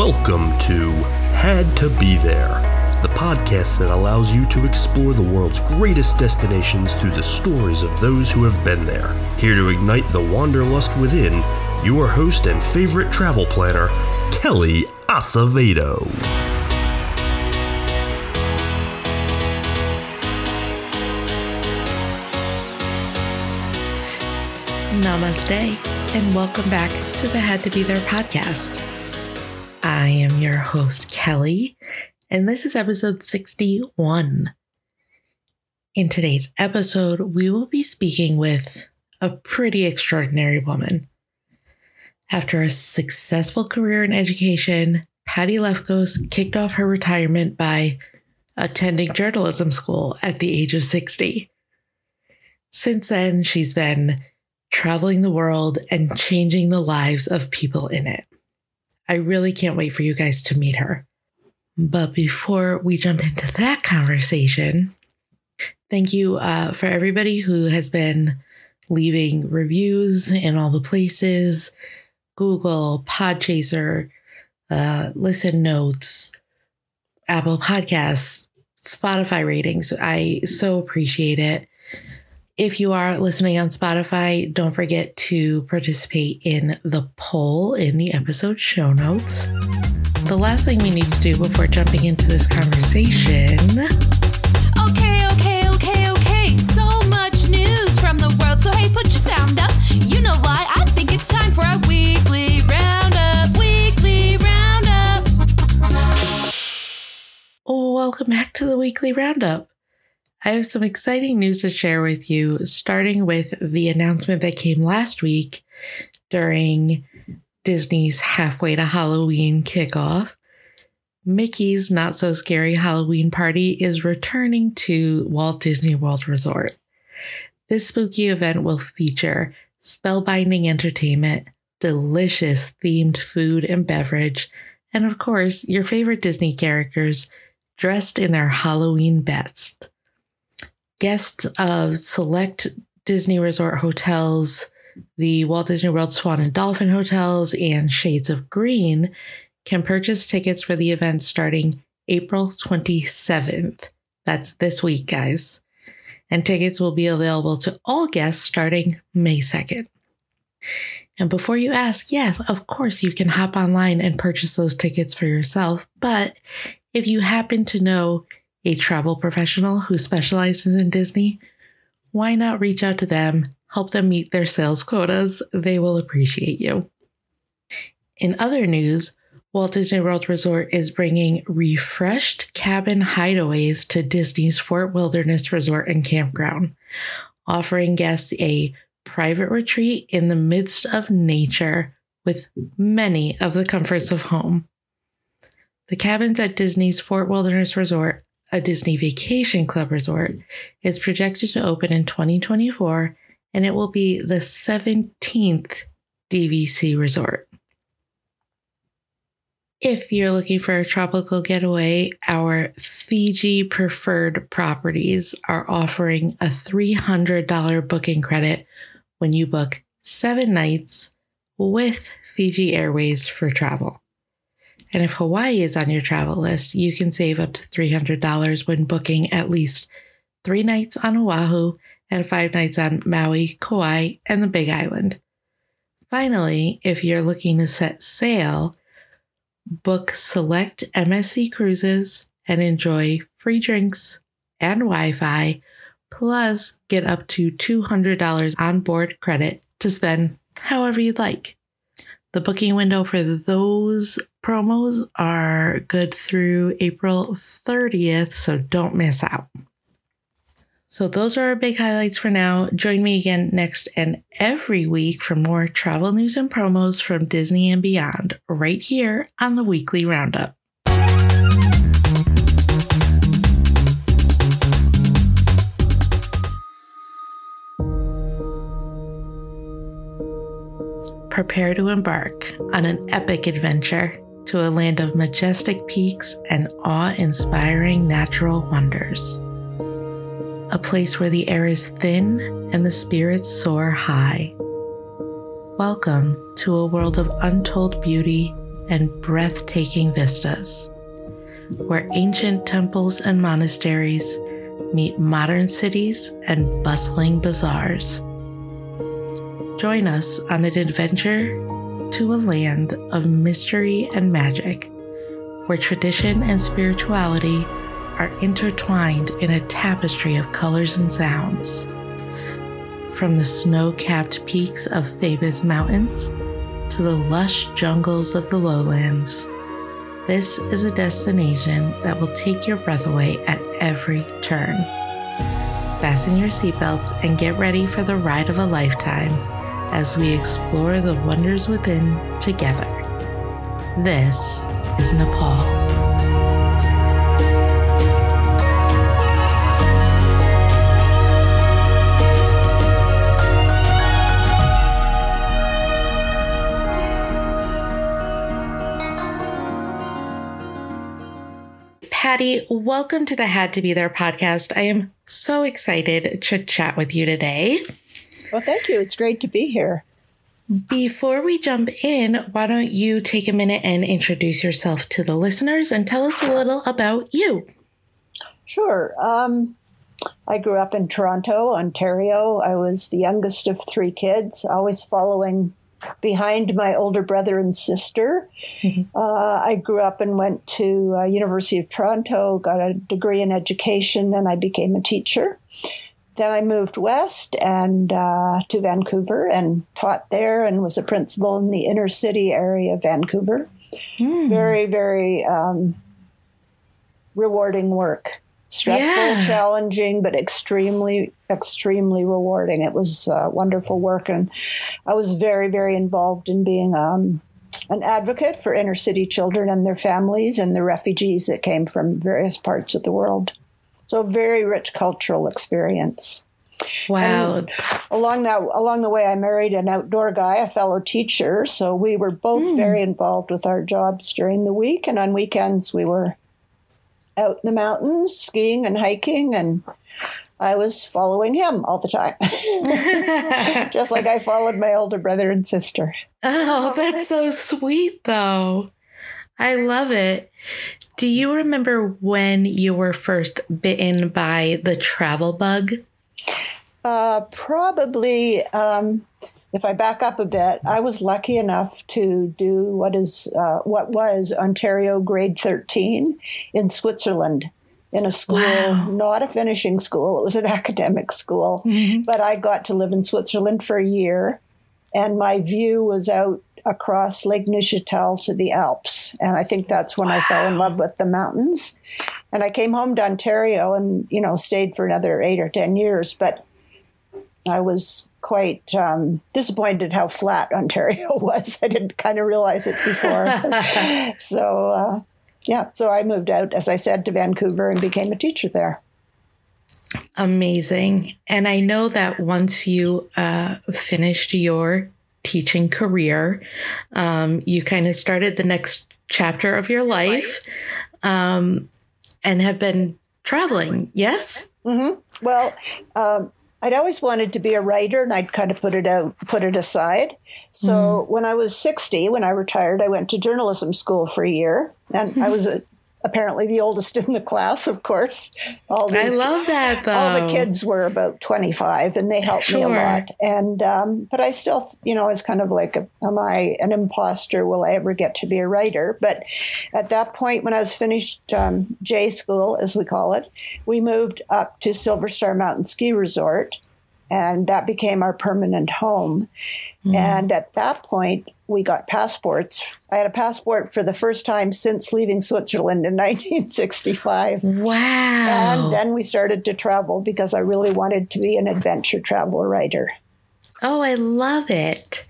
Welcome to Had to Be There, the podcast that allows you to explore the world's greatest destinations through the stories of those who have been there. Here to ignite the wanderlust within, your host and favorite travel planner, Kelly Acevedo. Namaste, and welcome back to the Had to Be There podcast. I am your host, Kelly, and this is episode 61. In today's episode, we will be speaking with a pretty extraordinary woman. After a successful career in education, Patti Lefkos kicked off her retirement by attending journalism school at the age of 60. Since then, she's been traveling the world and changing the lives of people in it. I really can't wait for you guys to meet her. But before we jump into that conversation, thank you uh, for everybody who has been leaving reviews in all the places Google, Podchaser, uh, Listen Notes, Apple Podcasts, Spotify ratings. I so appreciate it. If you are listening on Spotify, don't forget to participate in the poll in the episode show notes. The last thing we need to do before jumping into this conversation. Okay, okay, okay, okay. So much news from the world. So, hey, put your sound up. You know what? I think it's time for a weekly roundup. Weekly roundup. Welcome back to the weekly roundup. I have some exciting news to share with you, starting with the announcement that came last week during Disney's Halfway to Halloween kickoff. Mickey's Not So Scary Halloween Party is returning to Walt Disney World Resort. This spooky event will feature spellbinding entertainment, delicious themed food and beverage, and of course, your favorite Disney characters dressed in their Halloween best guests of select Disney Resort hotels, the Walt Disney World Swan and Dolphin hotels, and Shades of Green can purchase tickets for the event starting April 27th. That's this week, guys. And tickets will be available to all guests starting May 2nd. And before you ask, yes, of course you can hop online and purchase those tickets for yourself. But if you happen to know a travel professional who specializes in Disney, why not reach out to them, help them meet their sales quotas? They will appreciate you. In other news, Walt Disney World Resort is bringing refreshed cabin hideaways to Disney's Fort Wilderness Resort and Campground, offering guests a private retreat in the midst of nature with many of the comforts of home. The cabins at Disney's Fort Wilderness Resort a Disney Vacation Club resort, is projected to open in 2024 and it will be the 17th DVC resort. If you're looking for a tropical getaway, our Fiji preferred properties are offering a $300 booking credit when you book seven nights with Fiji Airways for travel. And if Hawaii is on your travel list, you can save up to $300 when booking at least three nights on Oahu and five nights on Maui, Kauai, and the Big Island. Finally, if you're looking to set sail, book select MSC cruises and enjoy free drinks and Wi Fi, plus get up to $200 on board credit to spend however you'd like. The booking window for those promos are good through April 30th, so don't miss out. So, those are our big highlights for now. Join me again next and every week for more travel news and promos from Disney and beyond, right here on the Weekly Roundup. Prepare to embark on an epic adventure to a land of majestic peaks and awe inspiring natural wonders. A place where the air is thin and the spirits soar high. Welcome to a world of untold beauty and breathtaking vistas, where ancient temples and monasteries meet modern cities and bustling bazaars. Join us on an adventure to a land of mystery and magic, where tradition and spirituality are intertwined in a tapestry of colors and sounds. From the snow capped peaks of Thebes Mountains to the lush jungles of the lowlands, this is a destination that will take your breath away at every turn. Fasten your seatbelts and get ready for the ride of a lifetime as we explore the wonders within together. This is Nepal. Patti, welcome to the Had to Be There podcast. I am so excited to chat with you today. Well, thank you. It's great to be here. Before we jump in, why don't you take a minute and introduce yourself to the listeners and tell us a little about you? Sure. Um, I grew up in Toronto, Ontario. I was the youngest of three kids, always following behind my older brother and sister. Mm-hmm. Uh, I grew up and went to uh, University of Toronto, got a degree in education, and I became a teacher. Then I moved west and uh, to Vancouver and taught there and was a principal in the inner city area of Vancouver. Mm. Very, very um, rewarding work stressful, yeah. challenging, but extremely, extremely rewarding. It was uh, wonderful work, and I was very, very involved in being um, an advocate for inner city children and their families and the refugees that came from various parts of the world. So, a very rich cultural experience. Wow. And along that along the way I married an outdoor guy, a fellow teacher, so we were both mm. very involved with our jobs during the week and on weekends we were out in the mountains skiing and hiking and I was following him all the time. Just like I followed my older brother and sister. Oh, that's so sweet though. I love it. Do you remember when you were first bitten by the travel bug? Uh, probably um, if I back up a bit, I was lucky enough to do what is uh, what was Ontario Grade 13 in Switzerland in a school, wow. not a finishing school. It was an academic school, mm-hmm. but I got to live in Switzerland for a year, and my view was out across Lake Neuchatel to the Alps, and I think that's when wow. I fell in love with the mountains. And I came home to Ontario, and you know stayed for another eight or ten years, but I was quite um, disappointed how flat Ontario was. I didn't kind of realize it before. so, uh, yeah, so I moved out, as I said, to Vancouver and became a teacher there. Amazing. And I know that once you uh, finished your teaching career, um, you kind of started the next chapter of your life um, and have been traveling, yes? Mm-hmm. Well, um, I'd always wanted to be a writer and I'd kind of put it out, put it aside. So mm. when I was 60, when I retired, I went to journalism school for a year and I was a, apparently the oldest in the class, of course. All the, I love that though. All the kids were about 25 and they helped sure. me a lot. And, um, but I still, you know, was kind of like, a, am I an imposter? Will I ever get to be a writer? But at that point, when I was finished um, J school, as we call it, we moved up to Silver Star Mountain Ski Resort and that became our permanent home. Mm. And at that point, we got passports. I had a passport for the first time since leaving Switzerland in 1965. Wow. And then we started to travel because I really wanted to be an adventure travel writer. Oh, I love it.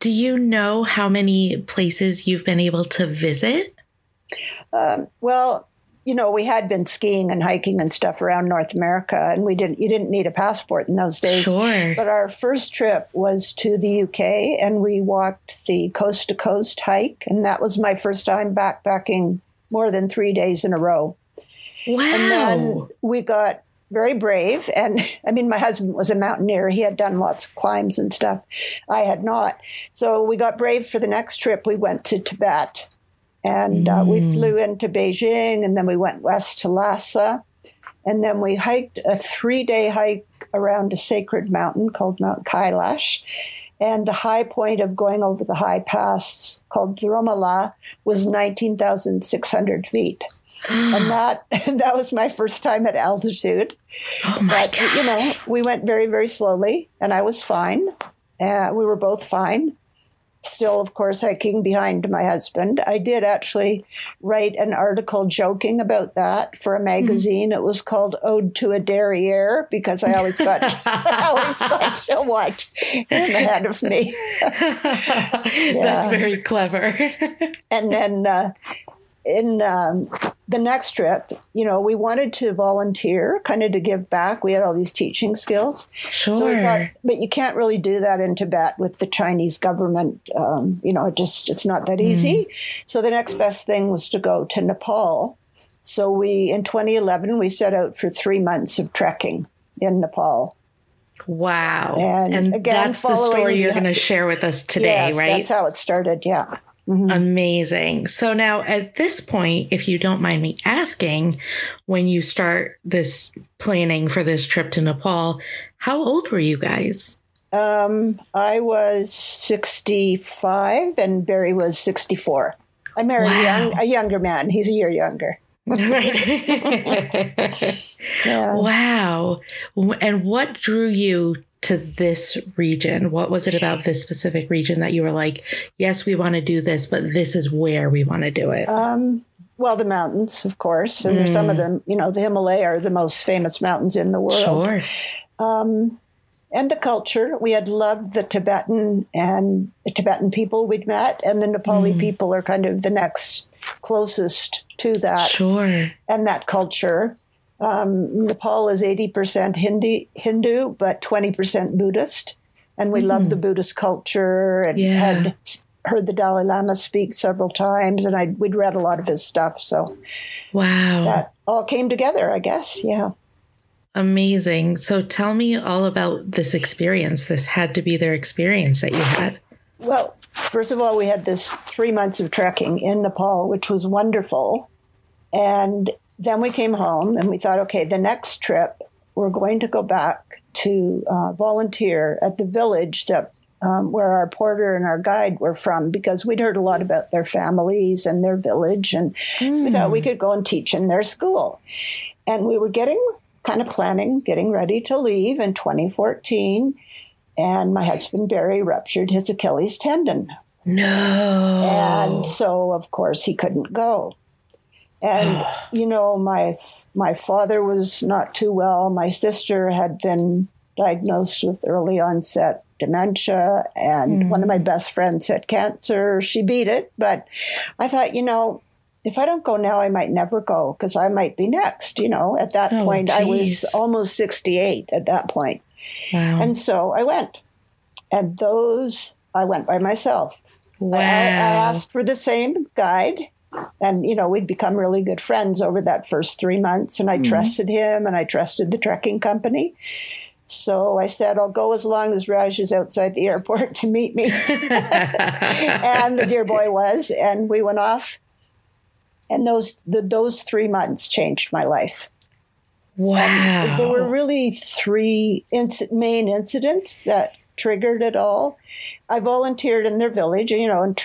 Do you know how many places you've been able to visit? Um, well, you know, we had been skiing and hiking and stuff around North America, and we didn't. You didn't need a passport in those days. Sure. But our first trip was to the UK, and we walked the coast to coast hike, and that was my first time backpacking more than three days in a row. Wow. And then we got very brave. And I mean, my husband was a mountaineer. He had done lots of climbs and stuff. I had not. So we got brave for the next trip. We went to Tibet And uh, we flew into Beijing and then we went west to Lhasa. And then we hiked a three day hike around a sacred mountain called Mount Kailash. And the high point of going over the high pass called Drolma La was 19,600 feet. and that that was my first time at altitude. Oh my But you know, we went very very slowly, and I was fine. Uh, we were both fine. Still, of course, hiking behind my husband. I did actually write an article joking about that for a magazine. It was called "Ode to a Derriere" because I always got I always got so much in ahead of me. That's very clever. and then uh, in um, the next trip, you know, we wanted to volunteer, kind of to give back. We had all these teaching skills. sure. So we thought, but you can't really do that in Tibet with the Chinese government. Um, you know, it just it's not that easy. So the next best thing was to go to Nepal. So we in 2011 we set out for three months of trekking in Nepal. wow. And And, again, that's the story you're going to share with us today, yes, right? That's how it started. Yeah. Amazing. So now at this point, if you don't mind me asking, when you start this planning for this trip to Nepal, how old were you guys? Um, I was 65 and Barry was 64. I married a, young, a younger man. He's a year younger. right. Yeah. wow. And what drew you to this region? What was it about this specific region that you were like, yes, we want to do this, but this is where we want to do it? Um, well, the mountains, of course. And there's some of them, you know, the Himalaya are the most famous mountains in the world. sure. Um, and the culture. We had loved the Tibetan and the Tibetan people we'd met, and the Nepali people are kind of the next closest to that. Sure. and that culture. Um, Nepal is 80% Hindi, Hindu, but 20% Buddhist. And we love the Buddhist culture and Yeah. had heard the Dalai Lama speak several times. And I, we'd read a lot of his stuff. So Wow. that all came together, I guess. Yeah. Amazing. So tell me all about this experience. This had to be there experience that you had. Well, first of all, we had this three months of trekking in Nepal, which was wonderful. And then we came home and we thought, okay, the next trip, we're going to go back to uh, volunteer at the village that um, where our porter and our guide were from because we'd heard a lot about their families and their village, and we thought we could go and teach in their school. And we were getting kind of planning, getting ready to leave in 2014. And my husband Barry ruptured his Achilles tendon. No. And so, of course, he couldn't go. And you know, my my father was not too well. My sister had been diagnosed with early onset dementia, and one of my mm. best friends had cancer. She beat it, but I thought, you know, if I don't go now, I might never go because I might be next. You know, at that Oh, point, I was almost sixty-eight at that point. wow. And so I went. And those, I went by myself. wow. I, I asked for the same guide. And, you know, we'd become really good friends over that first three months. And I mm-hmm. trusted him and I trusted the trekking company. So I said, I'll go as long as Raj is outside the airport to meet me. and the dear boy was. And we went off. And those, the, those three months changed my life. wow. There were really three inc- main incidents that triggered it all. I volunteered in their village, you know, and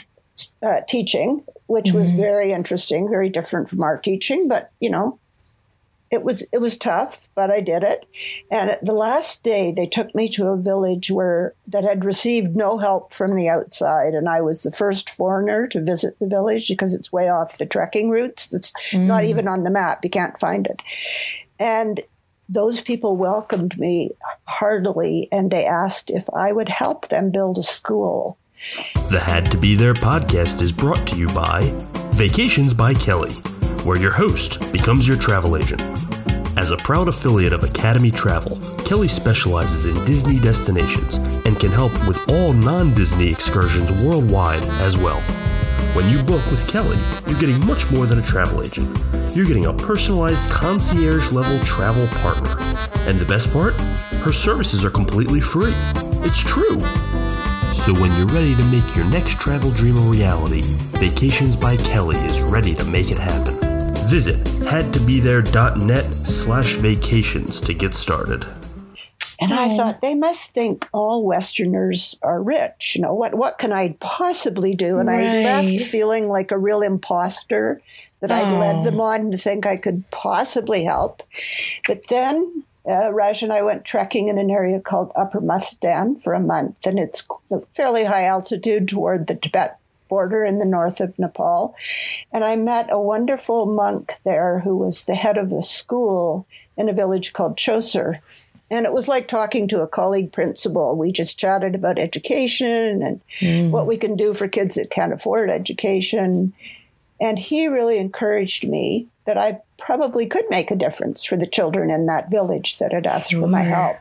uh, teaching, which was very interesting, very different from our teaching, but you know, it was it was tough, but I did it. And at the last day, they took me to a village where that had received no help from the outside, and I was the first foreigner to visit the village because it's way off the trekking routes. It's not even on the map; you can't find it. And those people welcomed me heartily, and they asked if I would help them build a school. The Had to Be There podcast is brought to you by Vacations by Kelly, where your host becomes your travel agent. As a proud affiliate of Academy Travel, Kelly specializes in Disney destinations and can help with all non Disney excursions worldwide as well. When you book with Kelly, you're getting much more than a travel agent. You're getting a personalized concierge level travel partner. And the best part? Her services are completely free. It's true. So when you're ready to make your next travel dream a reality, Vacations by Kelly is ready to make it happen. Visit hadtobethere.net slash vacations to get started. And I Oh. thought they must think all Westerners are rich. You know, what what can I possibly do? And I left feeling like a real imposter that I'd Oh. led them on to think I could possibly help. But then uh, Raj and I went trekking in an area called Upper Mustang for a month, and it's fairly high altitude toward the Tibet border in the north of Nepal. And I met a wonderful monk there who was the head of a school in a village called Chaucer. And it was like talking to a colleague principal. We just chatted about education and what we can do for kids that can't afford education. And he really encouraged me that I probably could make a difference for the children in that village that had asked for my help.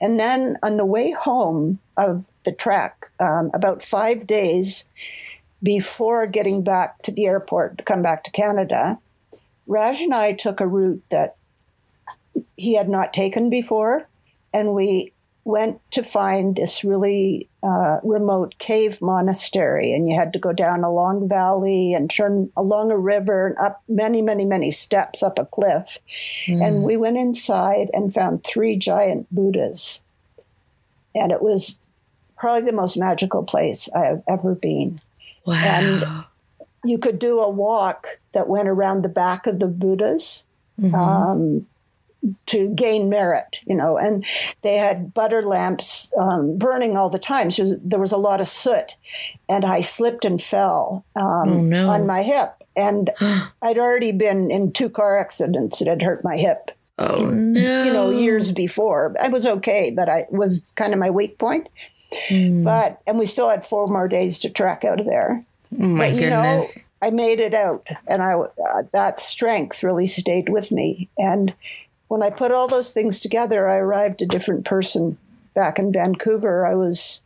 And then on the way home of the trek, um, about five days before getting back to the airport to come back to Canada, Raj and I took a route that he had not taken before, and we went to find this really uh, remote cave monastery. And you had to go down a long valley and turn along a river and up many, many, many steps up a cliff. And we went inside and found three giant Buddhas. And it was probably the most magical place I have ever been Wow. and- you could do a walk that went around the back of the Buddhas Mhm. um, to gain merit, you know. And they had butter lamps um, burning all the time. So there was a lot of soot, and I slipped and fell um, Oh, no. on my hip. And I'd already been in two car accidents that had hurt my hip, oh no. you know, years before. I was okay, but I was kind of my weak point. Mm. But and we still had four more days to trek out of there. Oh my But, you know, goodness. I made it out, and I uh, that strength really stayed with me. And when I put all those things together, I arrived a different person back in Vancouver. I was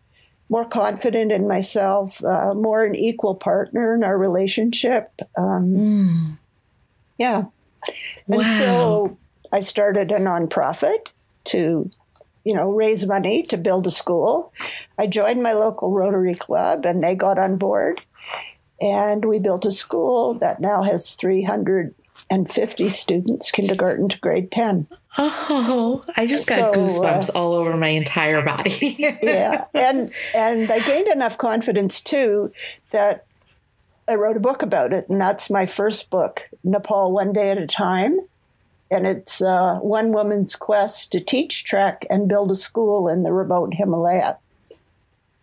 more confident in myself, uh, more an equal partner in our relationship. Um, Mm. yeah, and so I started a nonprofit to, you know, raise money to build a school. I joined my local Rotary Club and they got on board. And we built a school that now has 350 students, kindergarten to grade 10. Oh, I just got So, uh, goosebumps all over my entire body. yeah and and i gained enough confidence too that i wrote a book about it and that's my first book nepal one day at a time and it's uh, one woman's quest to teach trek and build a school in the remote himalaya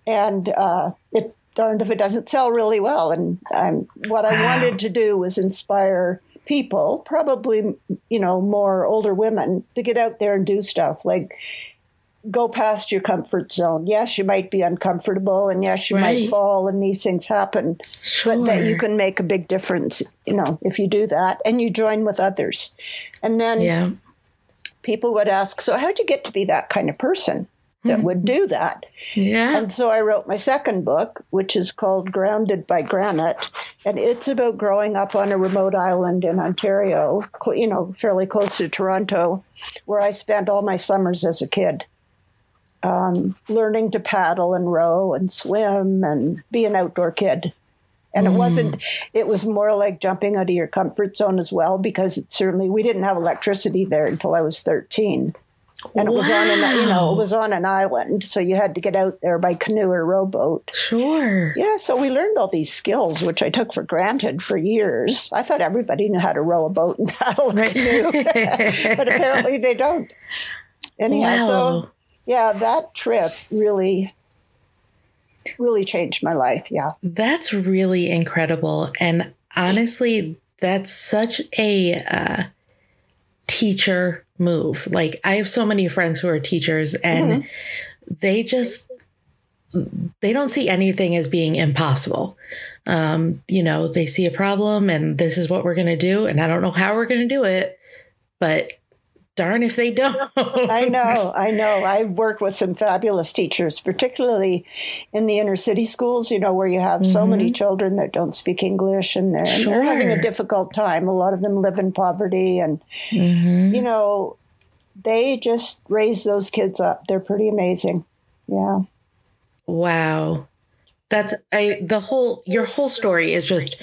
and uh, it darned if it doesn't sell really well and um, what i Wow. wanted to do was inspire people probably you know more older women to get out there and do stuff like go past your comfort zone. Yes, you might be uncomfortable and yes, you Right. might fall and these things happen, but that you can make a big difference, you know, if you do that and you join with others. And then yeah. people would ask, So, how'd you get to be that kind of person that would do that? Yeah. And so I wrote my second book, which is called Grounded by Granite. And it's about growing up on a remote island in Ontario, you know, fairly close to Toronto, where I spent all my summers as a kid. Um, learning to paddle and row and swim and be an outdoor kid. And it wasn't, it was more like jumping out of your comfort zone as well, because it certainly, we didn't have electricity there until I was 13 and it was on an you know it was on an island so you had to get out there by canoe or rowboat Sure. yeah so we learned all these skills which i took for granted for years i thought everybody knew how to row a boat and paddle a Right. canoe but apparently they don't anyhow so yeah that trip really really changed my life yeah That's really incredible. And honestly, that's such a uh, teacher move. Like, I have so many friends who are teachers, and they just they don't see anything as being impossible. Um, you know, they see a problem and this is what we're going to do. And I don't know how we're going to do it, but darn if they don't. I know, I know. I've worked with some fabulous teachers, particularly in the inner city schools, you know, where you have so many children that don't speak English and they're, and they're having a difficult time. A lot of them live in poverty and, Mhm. you know, they just raise those kids up. They're pretty amazing. Yeah. Wow. That's I the whole your whole story is just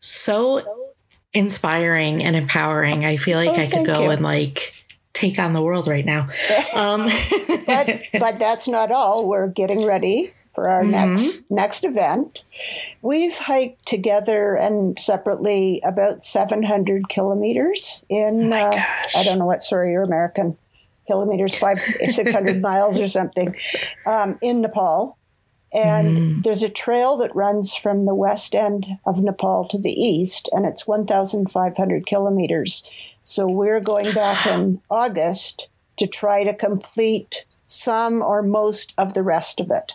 so inspiring and empowering. I feel like Oh, I could go you. and like take on the world right now. Um but but that's not all. We're getting ready for our next next event. We've hiked together and separately about 700 kilometers in my uh. I don't know what sorry you're American kilometers five 600 miles or something um, in Nepal. And there's a trail that runs from the west end of Nepal to the east, and it's 1,500 kilometers. So we're going back in August to try to complete some or most of the rest of it.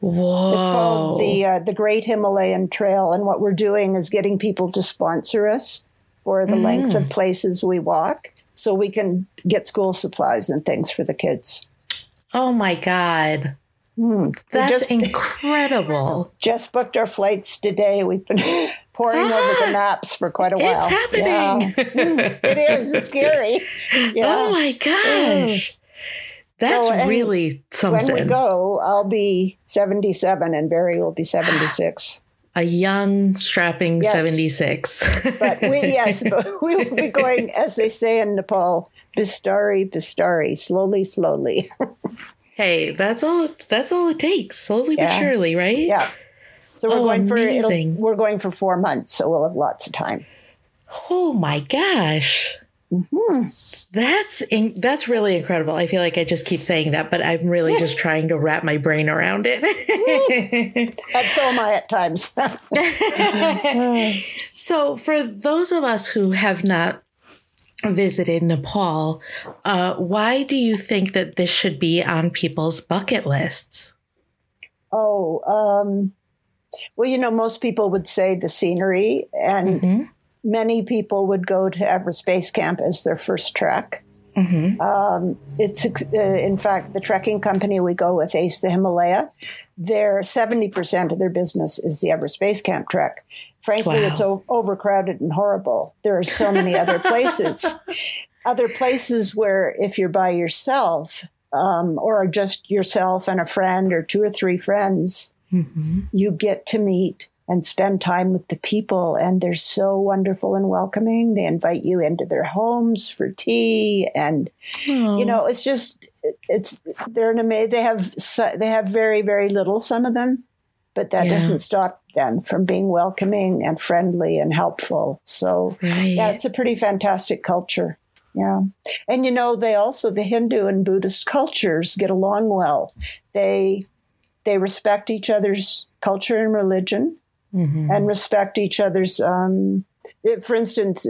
Whoa. It's called the uh, the Great Himalayan Trail, and what we're doing is getting people to sponsor us for the length of places we walk, so we can get school supplies and things for the kids. Oh my god. Hmm. That's just, incredible. just booked our flights today. We've been poring over the ah, maps for quite a while. It's happening. Yeah. Hmm. It is. It's scary. Yeah. Oh my hmm. gosh. That's So, really something. when we go, I'll be 77 and Barry will be 76. A young, strapping Yes. 76. But we, yes, but we will be going, as they say in Nepal, bistari, bistari, slowly, slowly. Hey, that's all that's all it takes. Slowly but surely, right? yeah. So we're Oh, going for it'll, we're going for four months, so we'll have lots of time. Oh my gosh. Mm-hmm. That's in, that's really incredible. I feel like I just keep saying that, but I'm really just trying to wrap my brain around it. And so am I at times. so, for those of us who have not visited Nepal, uh, why do you think that this should be on people's bucket lists? oh, um, well, you know, most people would say the scenery, and Mhm. many people would go to Everest Base Camp as their first trek. Mhm. Um, it's uh, in fact the trekking company we go with, Ace the Himalaya. Their seventy percent of their business is the Everest Base Camp trek. Frankly, Wow. it's o- overcrowded and horrible. There are so many other places, other places where if you're by yourself um, or just yourself and a friend or two or three friends, Mhm. you get to meet and spend time with the people and they're so wonderful and welcoming they invite you into their homes for tea and Oh. you know it's just it's they're an amazing they have they have very very little some of them but that Yeah. doesn't stop them from being welcoming and friendly and helpful so right. yeah it's a pretty fantastic culture yeah and you know they also the hindu and buddhist cultures get along well they they respect each other's culture and religion Mhm. and respect each other's um, it- for instance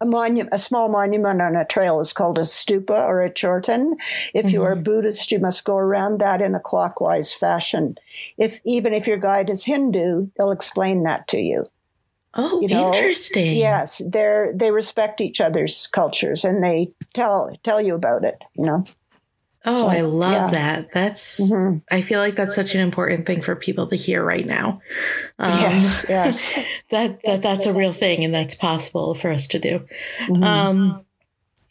a monument a small monument on a trail is called a stupa or a chorten if you are mm-hmm. buddhist you must go around that in a clockwise fashion if even if your guide is hindu they'll explain that to you Oh, you know, interesting. Yes, they're they respect each other's cultures and they tell tell you about it. You know. Oh, So, I love yeah. that. That's Mhm. I feel like that's such an important thing for people to hear right now. Um, yes, yes. that that that's a real thing and that's possible for us to do. Mhm. Um,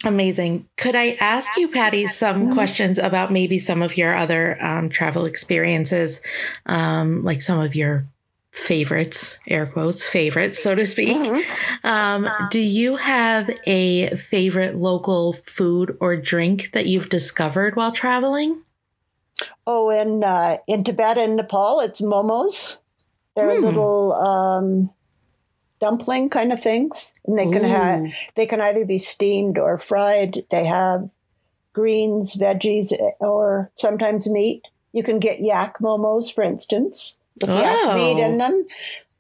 amazing. Could I ask you, Patti, some questions about maybe some of your other um, travel experiences, um, like some of your favorites, air quotes, favorites, so to speak? Mhm. Um, do you have a favorite local food or drink that you've discovered while traveling? Oh, in uh, in Tibet and Nepal, it's momos. They're Hmm. little um, dumpling kind of things, and they can have they can either be steamed or fried. They have greens, veggies, or sometimes meat. You can get yak momos, for instance, with yak meat Oh. in them,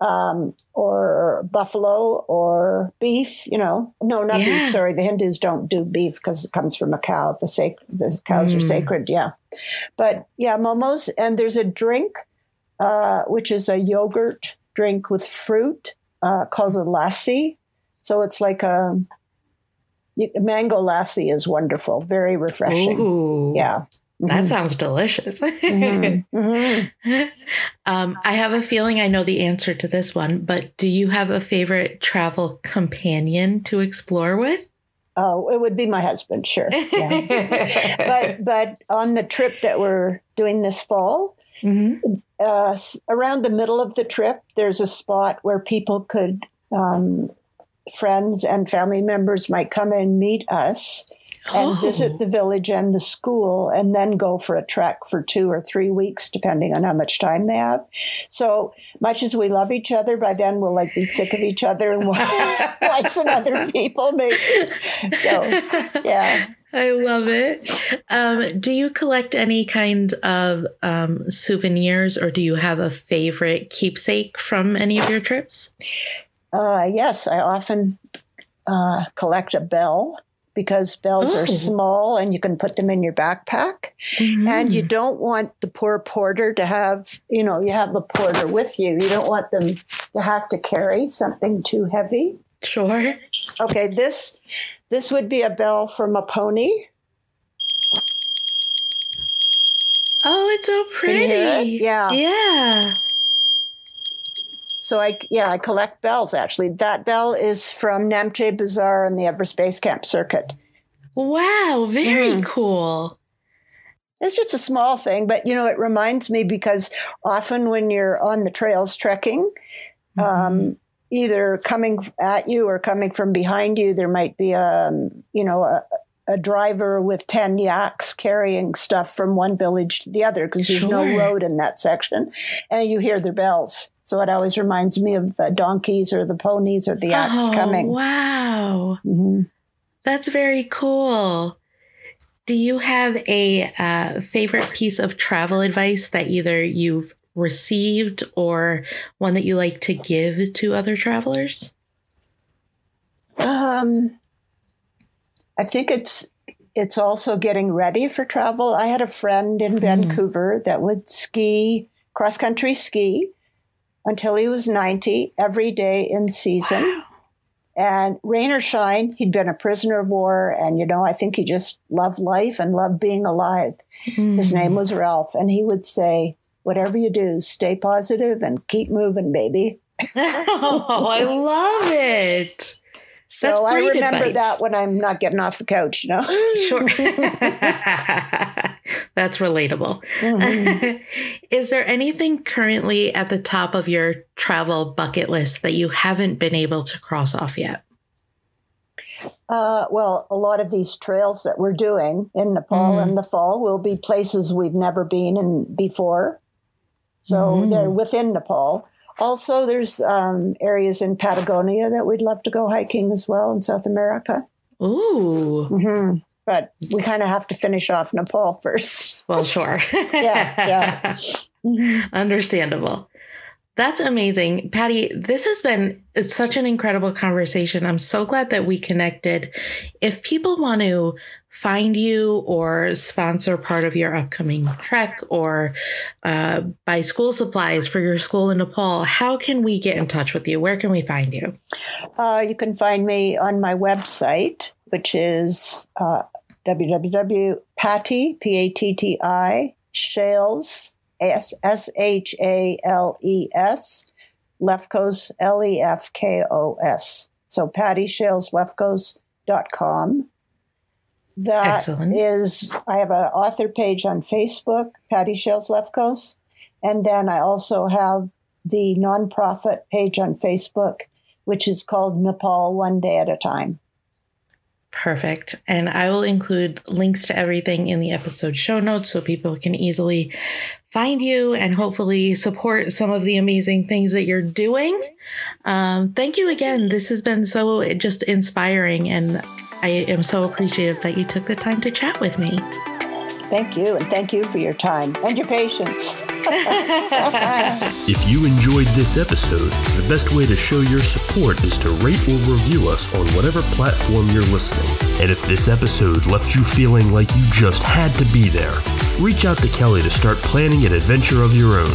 um, or buffalo or beef. You know, no, not Yeah. beef. Sorry, the Hindus don't do beef because it comes from a cow. The sac- the cows are Mm. sacred. Yeah, but yeah, momos, and there's a drink uh, which is a yogurt drink with fruit uh, called a lassi. So it's like a mango lassi is wonderful, very refreshing. Ooh. Yeah. That Mhm. sounds delicious. Mhm. Mhm. um, I have a feeling I know the answer to this one, but do you have a favorite travel companion to explore with? Oh, it would be my husband, sure. Yeah. but but on the trip that we're doing this fall, Mm-hmm. uh, around the middle of the trip, there's a spot where people could, um, friends and family members might come and meet us and Oh. visit the village and the school and then go for a trek for two or three weeks, depending on how much time they have. So much as we love each other, by then we'll like be sick of each other and want, some other people maybe. So, yeah. I love it. Um, do you collect any kind of um, souvenirs or do you have a favorite keepsake from any of your trips? Uh, yes, I often uh, collect a bell because bells Oh. are small and you can put them in your backpack. And you mm. don't want the poor porter to have, you know, you have a porter with you. You don't want them to have to carry something too heavy. Sure. Okay, this this would be a bell from a pony. Oh, it's so pretty. it? Yeah. Yeah. So I yeah, I collect bells actually. That bell is from Namche Bazaar on the Everest Base Camp circuit. Wow. Very Mm. cool. It's just a small thing, but you know, it reminds me because often when you're on the trails trekking, Mm-hmm. um, either coming at you or coming from behind you, there might be a, you know, a, a driver with 10 yaks carrying stuff from one village to the other because there's no road in that section. And you hear their bells. So it always reminds me of the donkeys or the ponies or the yaks oh, coming. Wow. hmm That's very cool. Do you have a uh, favorite piece of travel advice that either you've received or one that you like to give to other travelers? Um, I think it's it's also getting ready for travel. I had a friend in Vancouver that would ski cross country ski until he was 90 every day in season. And rain or shine, he'd been a prisoner of war. And, you know, I think he just loved life and loved being alive. His hmm. name was Ralph. And he would say, whatever you do, stay positive and keep moving, baby. oh, I love it. So That's I remember advice. that when I'm not getting off the couch, you know? Sure. That's relatable. Mhm. Is there anything currently at the top of your travel bucket list that you haven't been able to cross off yet? Uh, well, a lot of these trails that we're doing in Nepal Mm. in the fall will be places we've never been in before. So Mm. they're within Nepal. Also, there's um, areas in Patagonia that we'd love to go hiking as well in South America. Ooh. hmm But we kind of have to finish off Nepal first. Well, sure. Yeah, yeah. Understandable. That's amazing. Patti, this has been such an incredible conversation. I'm so glad that we connected. If people want to find you or sponsor part of your upcoming trek or uh, buy school supplies for your school in Nepal, how can we get in touch with you? Where can we find you? Uh, you can find me on my website, which is uh, www.patti, P-A-T-T-I, Shales, S S H A L E S, Lefkos, L E F K O S. So pattishalesLefkos.com. That Excellent. is, I have an author page on Facebook, Patti Shales Lefkos. And then I also have the nonprofit page on Facebook, which is called Nepal One Day at a Time. Perfect. And I will include links to everything in the episode show notes so people can easily find you and hopefully support some of the amazing things that you're doing. Um, thank you again. This has been so just inspiring, and I am so appreciative that you took the time to chat with me. Thank you, and thank you for your time and your patience. If you enjoyed this episode, the best way to show your support is to rate or review us on whatever platform you're listening. And if this episode left you feeling like you just had to be there, reach out to Kelly to start planning an adventure of your own.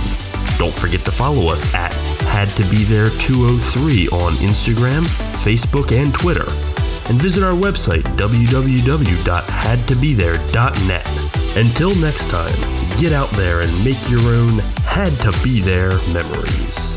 Don't forget to follow us at Had to Be There 203 on Instagram, Facebook, and Twitter. And visit our website, www.hadtobethere.net. Until next time, get out there and make your own had to be there memories.